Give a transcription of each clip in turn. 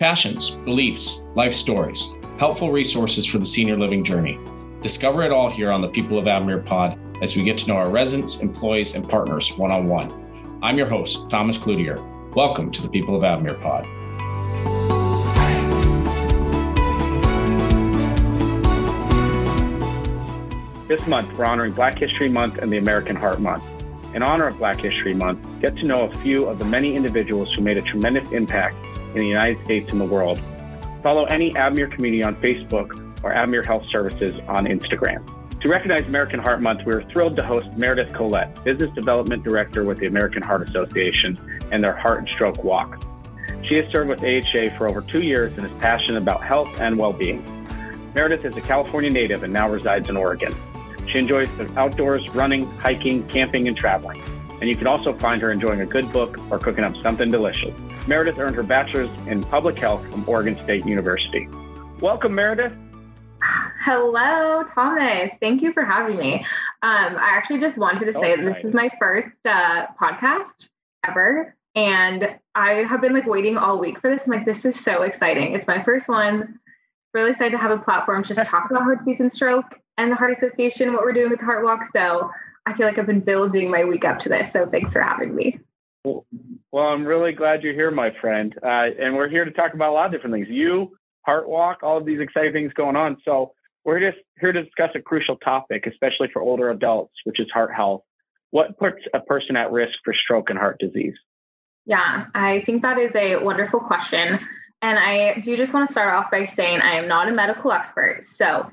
Passions, beliefs, life stories, helpful resources for the senior living journey. Discover it all here on the People of Avamere pod as we get to know our residents, employees, and partners one on one. I'm your host, Thomas Cloutier. Welcome to the People of Avamere pod. This month, we're honoring Black History Month and the American Heart Month. In honor of Black History Month, get to know a few of the many individuals who made a tremendous impact in the United States and the world. Follow any Avamere community on Facebook or Avamere Health Services on Instagram. To recognize American Heart Month, we are thrilled to host Meredith Collett, Business Development Director with the American Heart Association and their Heart and Stroke Walk. She has served with AHA for over two years and is passionate about health and well being. Meredith is a California native and now resides in Oregon. She enjoys the outdoors, running, hiking, camping, and traveling. And you can also find her enjoying a good book or cooking up something delicious. Meredith earned her bachelor's in public health from Oregon State University. Welcome, Meredith. Hello, Thomas. Thank you for having me. Um, I actually just wanted to say that this is my first uh, podcast ever. And I have been like waiting all week for this. I'm like, this is so exciting. It's my first one. Really excited to have a platform to just talk about heart disease and stroke and the Heart Association, what we're doing with the Heart Walk. So I feel like I've been building my week up to this. So thanks for having me. Well, well I'm really glad you're here, my friend. Uh, and we're here to talk about a lot of different things. You, Heart Walk, all of these exciting things going on. So we're just here to discuss a crucial topic, especially for older adults, which is heart health. What puts a person at risk for stroke and heart disease? Yeah, I think that is a wonderful question. And I do just want to start off by saying I am not a medical expert. So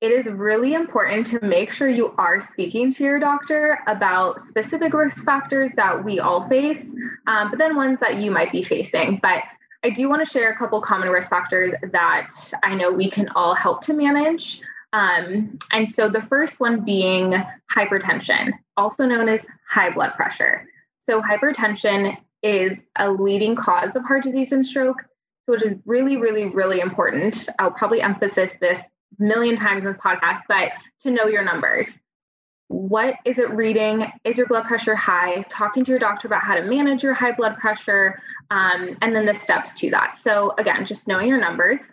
it is really important to make sure you are speaking to your doctor about specific risk factors that we all face, um, but then ones that you might be facing. But I do want to share a couple common risk factors that I know we can all help to manage. Um, and so the first one being hypertension, also known as high blood pressure. So hypertension is a leading cause of heart disease and stroke, which is really, really, really important. I'll probably emphasize this million times in this podcast, but to know your numbers. What is it reading? Is your blood pressure high? Talking to your doctor about how to manage your high blood pressure, um, and then the steps to that. So, again, just knowing your numbers.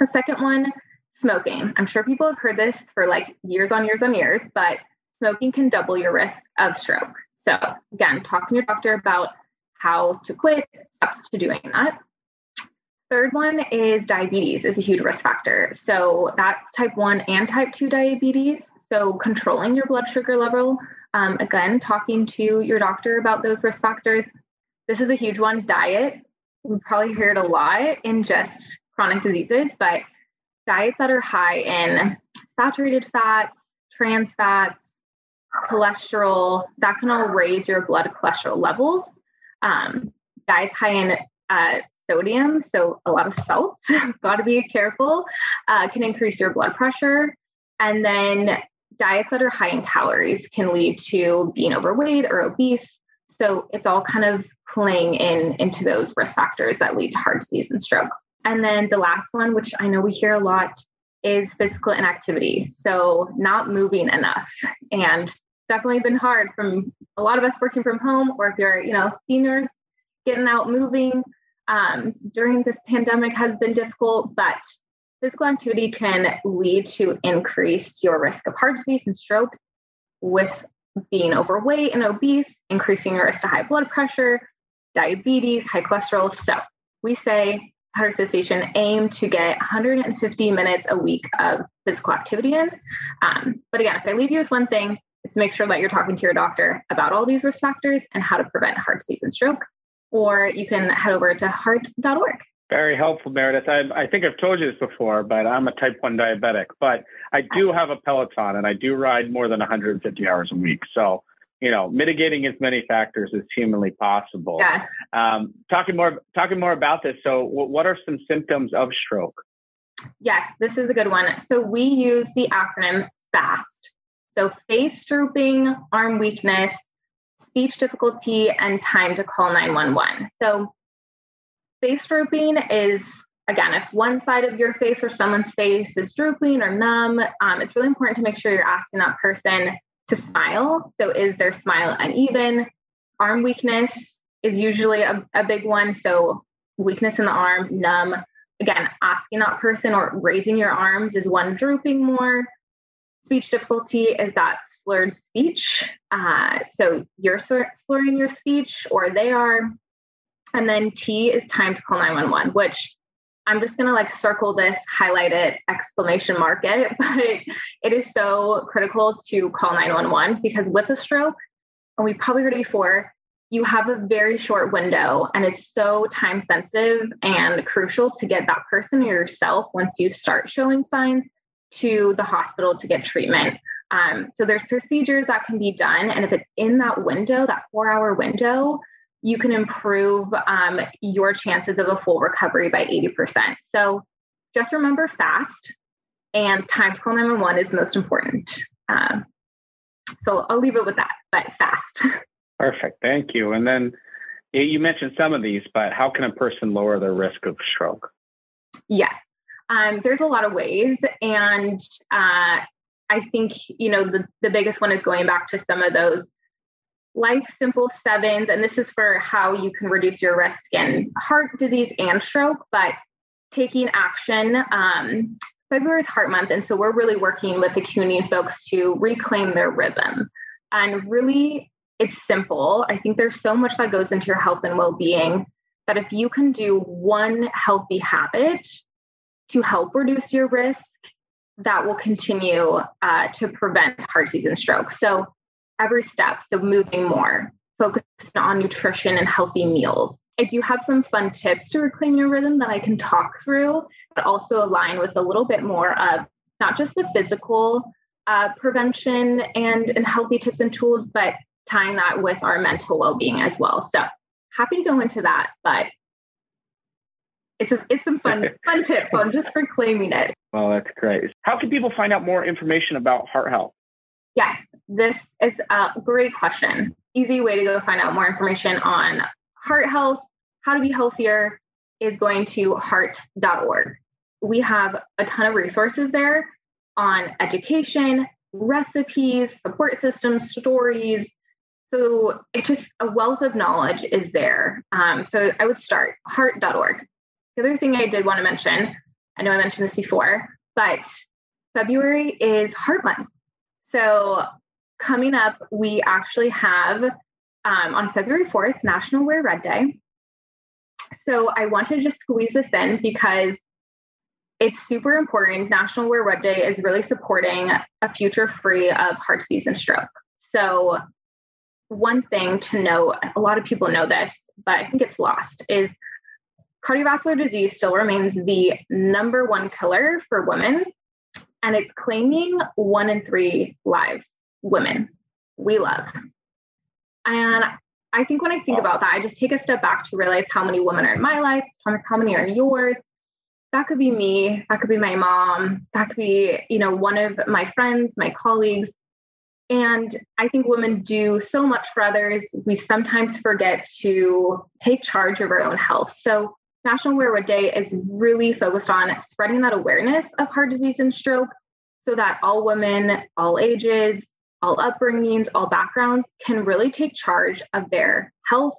The second one, smoking. I'm sure people have heard this for like years on years on years, but smoking can double your risk of stroke. So, again, talking to your doctor about how to quit, steps to doing that. Third one is diabetes is a huge risk factor. So that's type 1 and type 2 diabetes. So controlling your blood sugar level, um, again, talking to your doctor about those risk factors. This is a huge one. Diet. We probably hear it a lot in just chronic diseases, but diets that are high in saturated fats, trans fats, cholesterol, that can all raise your blood cholesterol levels. Um, diets high in uh, sodium, so a lot of salt, got to be careful, uh, can increase your blood pressure. And then diets that are high in calories can lead to being overweight or obese. So it's all kind of playing in into those risk factors that lead to heart disease and stroke. And then the last one, which I know we hear a lot, is physical inactivity. So not moving enough. And definitely been hard from a lot of us working from home, or if you're, you know, seniors, getting out moving um, during this pandemic has been difficult, but physical activity can lead to increase your risk of heart disease and stroke with being overweight and obese, increasing your risk to high blood pressure, diabetes, high cholesterol. So we say Heart Association aim to get 150 minutes a week of physical activity in. Um, but again, if I leave you with one thing, is make sure that you're talking to your doctor about all these risk factors and how to prevent heart disease and stroke or you can head over to heart.org. Very helpful, Meredith. I, I, think I've told you this before, but I'm a type 1 diabetic, but I do have a Peloton and I do ride more than 150 hours a week. So, you know, mitigating as many factors as humanly possible. Yes. Um, talking more, talking more about this. So, w- what are some symptoms of stroke? Yes, this is a good one. So, we use the acronym FAST. So, face drooping, arm weakness, speech difficulty, and time to call 911. So, face drooping is again, if one side of your face or someone's face is drooping or numb, um, it's really important to make sure you're asking that person to smile. So, is their smile uneven? Arm weakness is usually a, a big one. So, weakness in the arm, numb. Again, asking that person or raising your arms is one drooping more. Speech difficulty is that slurred speech. Uh, so you're slurring your speech or they are. And then T is time to call 911, which I'm just going to like circle this, highlight it, exclamation mark it. But it is so critical to call 911 because with a stroke, and we probably heard it before, you have a very short window and it's so time sensitive and crucial to get that person or yourself once you start showing signs to the hospital to get treatment. Um, so there's procedures that can be done. And if it's in that window, that four hour window, you can improve um, your chances of a full recovery by 80%. So just remember fast and time to call 911 is most important. Um, so I'll leave it with that, but fast. Perfect. Thank you. And then you mentioned some of these, but how can a person lower their risk of stroke? Yes. Um, there's a lot of ways. And uh, I think, you know, the, the biggest one is going back to some of those life simple sevens. And this is for how you can reduce your risk in heart disease and stroke, but taking action. Um, February is Heart Month. And so we're really working with the and folks to reclaim their rhythm and really it's simple. I think there's so much that goes into your health and well being that if you can do one healthy habit to help reduce your risk, that will continue uh, to prevent heart disease and stroke. So, every step, so moving more, focusing on nutrition and healthy meals. I do have some fun tips to reclaim your rhythm that I can talk through, but also align with a little bit more of not just the physical uh, prevention and, and healthy tips and tools, but tying that with our mental well-being as well. So happy to go into that, but it's a, it's some fun fun tips on just reclaiming it. Well, that's great. How can people find out more information about heart health? Yes, this is a great question. Easy way to go find out more information on heart health, how to be healthier is going to heart.org. We have a ton of resources there on education, recipes, support systems, stories, so it's just a wealth of knowledge is there. Um, so I would start heart.org. The other thing I did want to mention, I know I mentioned this before, but February is Heart Month. So coming up, we actually have um, on February 4th, National Wear Red Day. So I want to just squeeze this in because it's super important. National Wear Red Day is really supporting a future free of heart disease and stroke. So one thing to note, a lot of people know this, but I think it's lost, is cardiovascular disease still remains the number one killer for women. And it's claiming one in three lives, women we love. And I think when I think about that, I just take a step back to realize how many women are in my life. Thomas, how many are in yours? That could be me. That could be my mom. That could be, you know, one of my friends, my colleagues. And I think women do so much for others. We sometimes forget to take charge of our own health. So, National Wear Red Day is really focused on spreading that awareness of heart disease and stroke so that all women, all ages, all upbringings, all backgrounds can really take charge of their health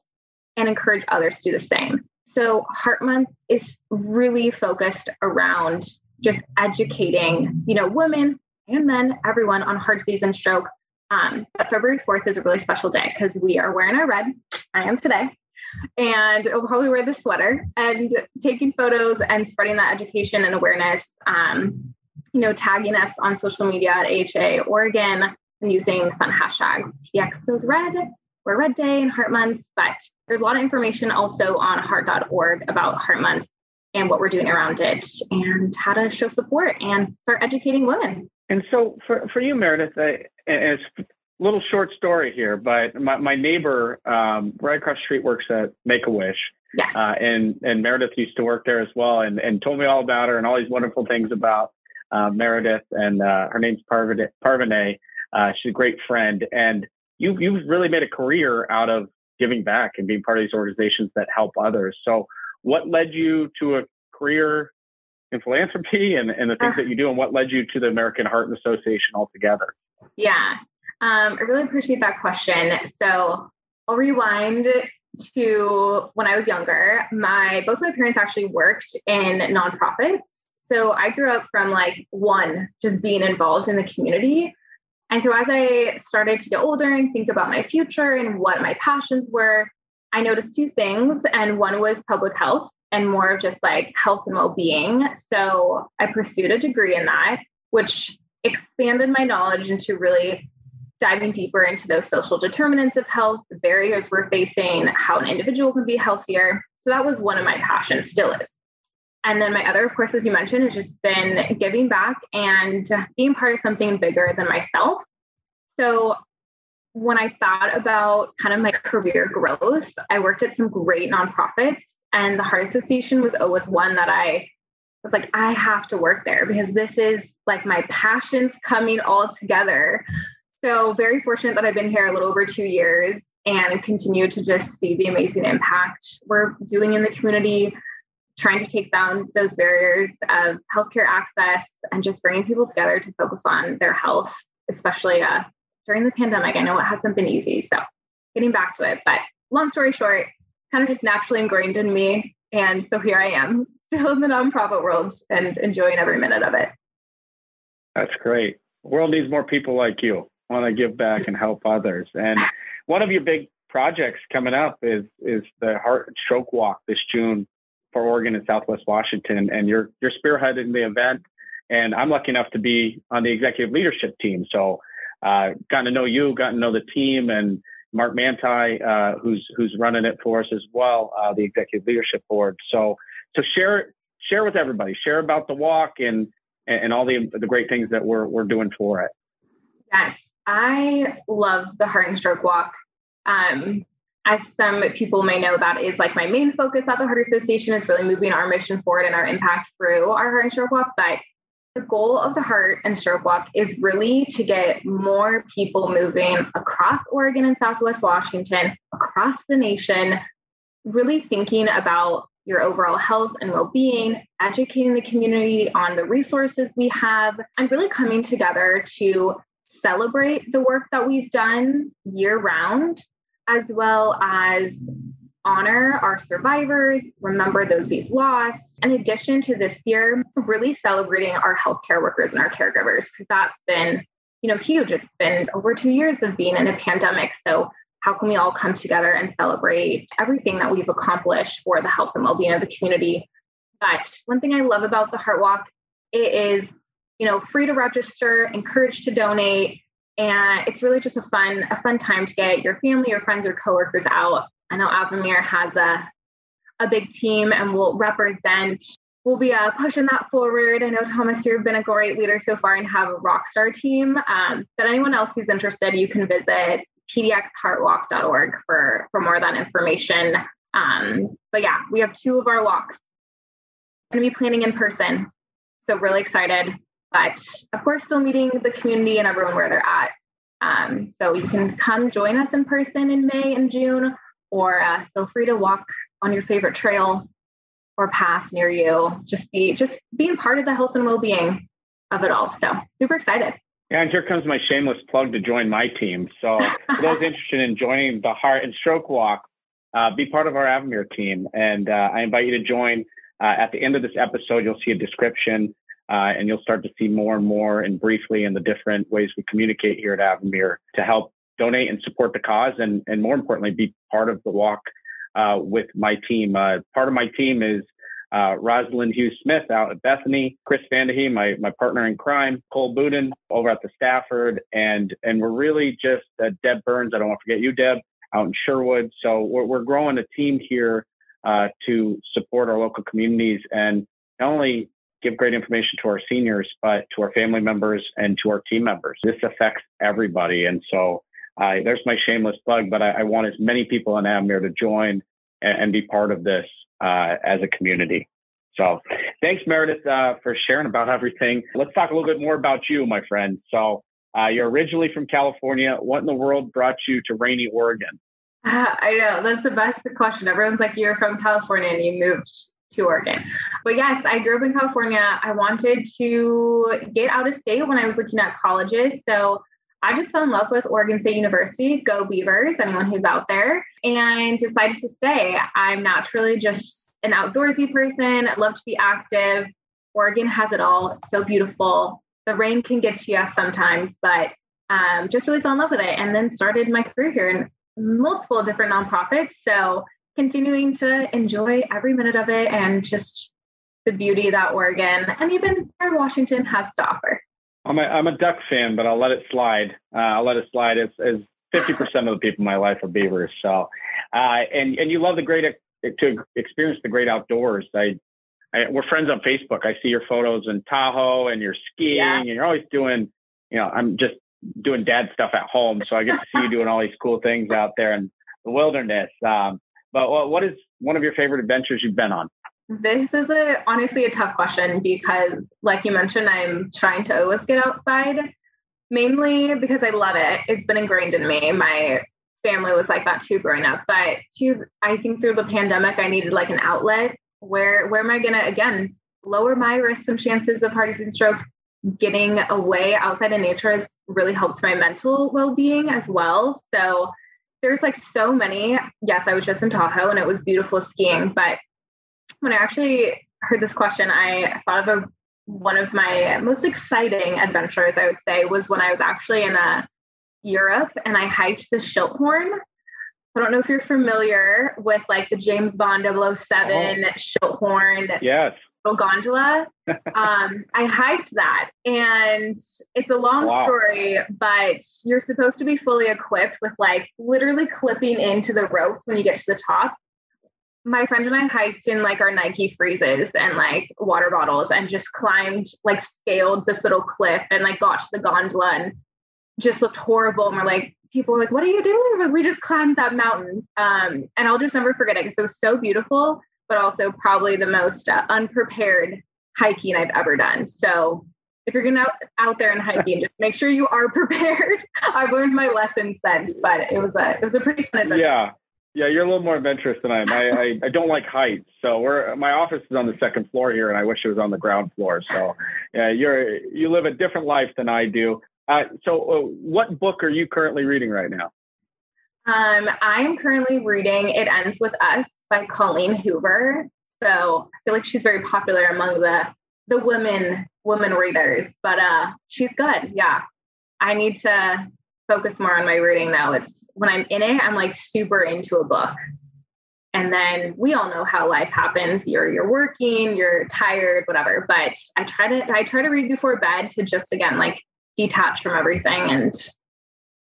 and encourage others to do the same. So, Heart Month is really focused around just educating, you know, women and men, everyone on heart disease and stroke um, but February 4th is a really special day because we are wearing our red. I am today. And we'll probably wear the sweater and taking photos and spreading that education and awareness. Um, you know, tagging us on social media at AHA Oregon and using fun hashtags. PX goes red, we're Red Day and Heart Month. But there's a lot of information also on heart.org about Heart Month and what we're doing around it and how to show support and start educating women. And so for, for you, Meredith, I, it's a little short story here, but my, my neighbor um, right across the street works at Make a Wish. Yes. Uh, and, and Meredith used to work there as well and, and told me all about her and all these wonderful things about uh, Meredith. And uh, her name's Parvane. Uh, she's a great friend. And you, you've really made a career out of giving back and being part of these organizations that help others. So, what led you to a career in philanthropy and, and the things uh, that you do and what led you to the American Heart Association altogether? Yeah, um, I really appreciate that question. So I'll rewind to when I was younger, my both my parents actually worked in nonprofits. So I grew up from like one, just being involved in the community. And so as I started to get older and think about my future and what my passions were, I noticed two things. And one was public health and more of just like health and well being. So I pursued a degree in that, which expanded my knowledge into really diving deeper into those social determinants of health, the barriers we're facing, how an individual can be healthier. So that was one of my passions, still is. And then my other, of course, as you mentioned, has just been giving back and being part of something bigger than myself. So when I thought about kind of my career growth, I worked at some great nonprofits, and the Heart Association was always one that I was like, I have to work there because this is like my passions coming all together. So, very fortunate that I've been here a little over two years and continue to just see the amazing impact we're doing in the community, trying to take down those barriers of healthcare access and just bringing people together to focus on their health, especially uh, during the pandemic. I know it hasn't been easy. So, getting back to it. But long story short, kind of just naturally ingrained in me. And so here I am, still in the nonprofit world and enjoying every minute of it. That's great. The world needs more people like you want to give back and help others. And one of your big projects coming up is is the Heart Stroke Walk this June for Oregon and Southwest Washington. And you're you're spearheading the event. And I'm lucky enough to be on the executive leadership team. So uh, gotten to know you, gotten to know the team, and Mark Manti, uh, who's who's running it for us as well, uh, the executive leadership board. So so share share with everybody, share about the walk and and all the the great things that we're we're doing for it. Yes, I love the Heart and Stroke Walk. Um, as some people may know, that is like my main focus at the Heart Association is really moving our mission forward and our impact through our Heart and Stroke Walk. But the goal of the Heart and Stroke Walk is really to get more people moving across Oregon and Southwest Washington, across the nation, really thinking about your overall health and well being, educating the community on the resources we have, and really coming together to celebrate the work that we've done year round, as well as honor our survivors, remember those we've lost. In addition to this year, really celebrating our healthcare workers and our caregivers, because that's been, you know, huge. It's been over two years of being in a pandemic. So how can we all come together and celebrate everything that we've accomplished for the health and well-being of the community? But one thing I love about the Heart Walk, it is you know, free to register, encouraged to donate. And it's really just a fun, a fun time to get your family, your friends, or coworkers out. I know Avamere has a, a big team and will represent, we'll be uh, pushing that forward. I know Thomas, you've been a great leader so far and have a rock star team. Um, but anyone else who's interested, you can visit pdxheartwalk.org for, for more of that information. Um, but yeah, we have two of our walks. going to be planning in person. So really excited but of course, still meeting the community and everyone where they're at. Um, so you can come join us in person in May and June, or uh, feel free to walk on your favorite trail or path near you. Just be just being part of the health and well-being of it all. So super excited. Yeah, and here comes my shameless plug to join my team. So for those interested in joining the Heart and Stroke Walk, uh, be part of our Avamere team. And uh, I invite you to join. Uh, at the end of this episode, you'll see a description uh, and you'll start to see more and more and briefly in the different ways we communicate here at Avamere to help donate and support the cause and, and more importantly, be part of the walk uh, with my team. Uh, part of my team is uh, Rosalind Hughes Smith out at Bethany, Chris Vandehe, my, my partner in crime, Cole Budin over at the Stafford, and and we're really just uh, Deb Burns. I don't want to forget you, Deb, out in Sherwood. So we're, we're growing a team here uh, to support our local communities and not only give great information to our seniors, but to our family members and to our team members. This affects everybody. And so uh, there's my shameless plug, but I, I, want as many people in Avamere to join and, and, be part of this uh, as a community. So thanks, Meredith, uh, for sharing about everything. Let's talk a little bit more about you, my friend. So uh, you're originally from California. What in the world brought you to rainy Oregon? I know that's the best question. Everyone's like, you're from California and you moved to Oregon. But yes, I grew up in California. I wanted to get out of state when I was looking at colleges. So I just fell in love with Oregon State University, go Beavers, anyone who's out there, and decided to stay. I'm naturally just an outdoorsy person, I love to be active. Oregon has it all. It's so beautiful. The rain can get to you sometimes, but um, just really fell in love with it and then started my career here in multiple different nonprofits. So continuing to enjoy every minute of it and just the beauty that Oregon and even Washington has to offer. I'm a, I'm a Duck fan, but I'll let it slide. Uh, I'll let it slide. As, as 50% of the people in my life are Beavers. So, uh, and, and you love the great, to experience the great outdoors. I, I, we're friends on Facebook. I see your photos in Tahoe and you're skiing yeah. and you're always doing, you know, I'm just doing dad stuff at home. So I get to see you doing all these cool things out there in the wilderness. Um, but what is one of your favorite adventures you've been on? This is a honestly a tough question because, like you mentioned, I'm trying to always get outside, mainly because I love it. It's been ingrained in me. My family was like that too growing up. But I think through the pandemic, I needed like an outlet. Where where am I gonna again lower my risks and chances of heart disease stroke? Getting away outside in nature has really helped my mental well being as well. So there's like so many. Yes, I was just in Tahoe and it was beautiful skiing, but when I actually heard this question, I thought of a, one of my most exciting adventures, I would say, was when I was actually in a, uh, Europe and I hiked the Schilthorn. I don't know if you're familiar with like the James Bond 007 oh. Schilthorn. Yes. Gondola. um, I hiked that, and it's a long wow. story, but you're supposed to be fully equipped with like literally clipping into the ropes when you get to the top my friend and I hiked in like our Nike freezes and like water bottles and just climbed, like scaled this little cliff and like got to the gondola and just looked horrible. And we're like, people were like, what are you doing? We just climbed that mountain. Um, and I'll just never forget it because it was so beautiful, but also probably the most uh, unprepared hiking I've ever done. So if you're going out, out there and hiking, just make sure you are prepared. I've learned my lesson since, but it was a, it was a pretty fun adventure. Yeah. Yeah, you're a little more adventurous than I am. I, I, I, don't like heights, so we're my office is on the second floor here, and I wish it was on the ground floor. So, yeah, you're you live a different life than I do. Uh, so, uh, what book are you currently reading right now? Um, I'm currently reading "It Ends with Us" by Colleen Hoover. So I feel like she's very popular among the the women women readers, but uh, she's good. Yeah, I need to focus more on my reading now. It's when I'm in it, I'm like super into a book. And then we all know how life happens. You're you're working, you're tired, whatever. But I try to I try to read before bed to just again like detach from everything and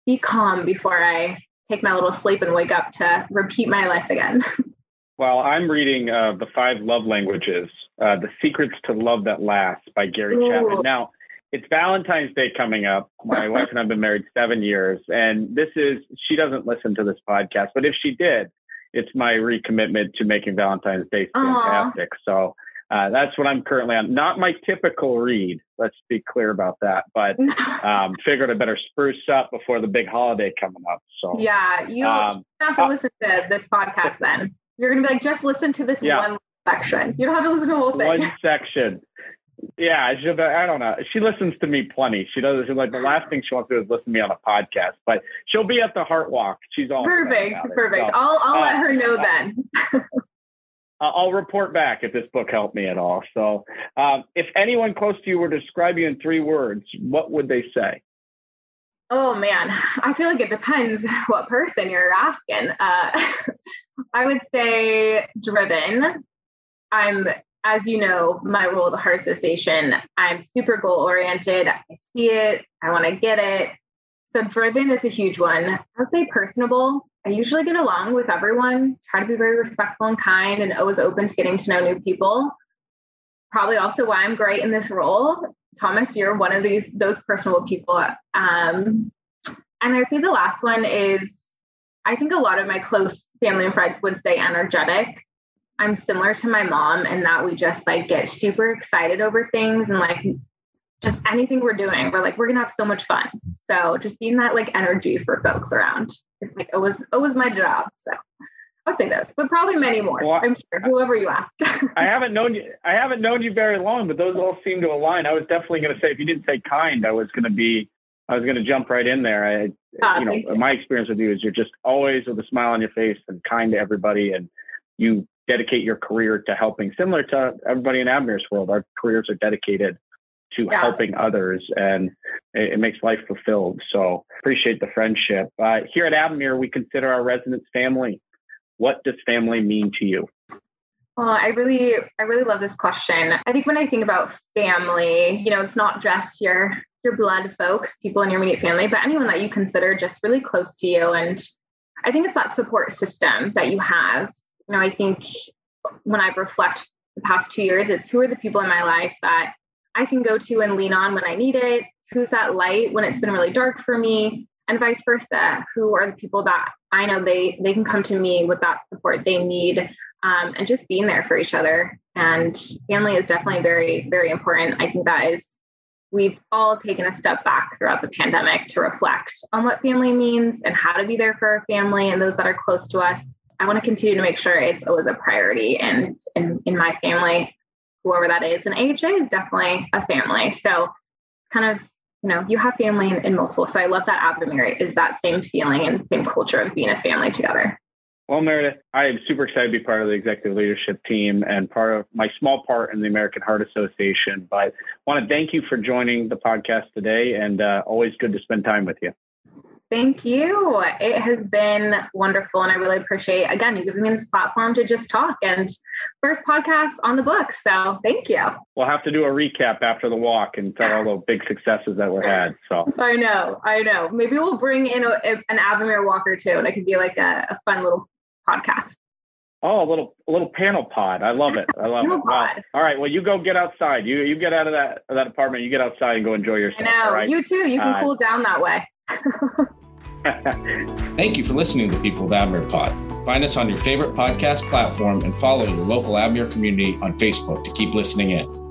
be calm before I take my little sleep and wake up to repeat my life again. well, I'm reading uh, The Five Love Languages, uh, The Secrets to Love That Lasts by Gary Ooh. Chapman. Now, it's Valentine's Day coming up. My wife and I've been married seven years, and this is she doesn't listen to this podcast, but if she did, it's my recommitment to making Valentine's Day fantastic. Aww. So uh, that's what I'm currently on. Not my typical read. Let's be clear about that. But um, figured I better spruce up before the big holiday coming up. So yeah, you um, have to uh, listen to this podcast. Then you're gonna be like, just listen to this yeah. one section. You don't have to listen to the whole thing. One section. Yeah, she, I don't know. She listens to me plenty. She does. She's like the last thing she wants to do is listen to me on a podcast. But she'll be at the Heart Walk. She's all perfect. Perfect. So, I'll I'll uh, let her know then. I'll report back if this book helped me at all. So, um, if anyone close to you were to describe you in three words, what would they say? Oh man, I feel like it depends what person you're asking. Uh, I would say driven. I'm as you know, my role at the Heart Association, I'm super goal oriented. I see it, I want to get it. So, driven is a huge one. I would say personable. I usually get along with everyone, try to be very respectful and kind, and always open to getting to know new people. Probably also why I'm great in this role. Thomas, you're one of these those personable people. Um, and I'd say the last one is I think a lot of my close family and friends would say energetic. I'm similar to my mom in that we just like get super excited over things and like just anything we're doing, we're like, we're gonna have so much fun. So just being that like energy for folks around is like it was it was my job. So I'd say those, but probably many more. Well, I'm sure whoever you ask. I haven't known you. I haven't known you very long, but those all seem to align. I was definitely going to say if you didn't say kind, I was going to be I was going to jump right in there. I, ah, you know, you. my experience with you is you're just always with a smile on your face and kind to everybody, and you dedicate your career to helping. Similar to everybody in Avamere's world, our careers are dedicated to yeah. helping others, and it, it, makes life fulfilled. So appreciate the friendship. Uh, here at Avamere, we consider our residents family. What does family mean to you? Well, I really, I really love this question. I think when I think about family, you know, it's not just your your blood folks, people in your immediate family, but anyone that you consider just really close to you. And I think it's that support system that you have. You know, I think when I reflect the past two years, it's who are the people in my life that I can go to and lean on when I need it? Who's that light when it's been really dark for me? And vice versa. Who are the people that I know they they can come to me with that support they need um, and just being there for each other. And family is definitely very, very important. I think that is, we've all taken a step back throughout the pandemic to reflect on what family means and how to be there for our family and those that are close to us. I want to continue to make sure it's always a priority and in, in my family, whoever that is. And AHA is definitely a family. So kind of, you know, you have family in, in multiple. So I love that Avamere is that same feeling and same culture of being a family together. Well, Meredith, I am super excited to be part of the executive leadership team and part of my small part in the American Heart Association. But I want to thank you for joining the podcast today and uh, always good to spend time with you. Thank you. It has been wonderful. And I really appreciate, again, you giving me this platform to just talk and first podcast on the book. So thank you. We'll have to do a recap after the walk and tell all the big successes that were had. So I know, I know. Maybe we'll bring in a, an Avamere walker too. And it could be like a, a fun little podcast. Oh, a little a little panel pod. I love it. I love it. Well, all right. Well, you go get outside. You you get out of that that apartment. You get outside and go enjoy yourself. I know. Right? You too. You can uh, cool down that way. Thank you for listening to the People of Avamere Pod. Find us on your favorite podcast platform and follow your local Avamere community on Facebook to keep listening in.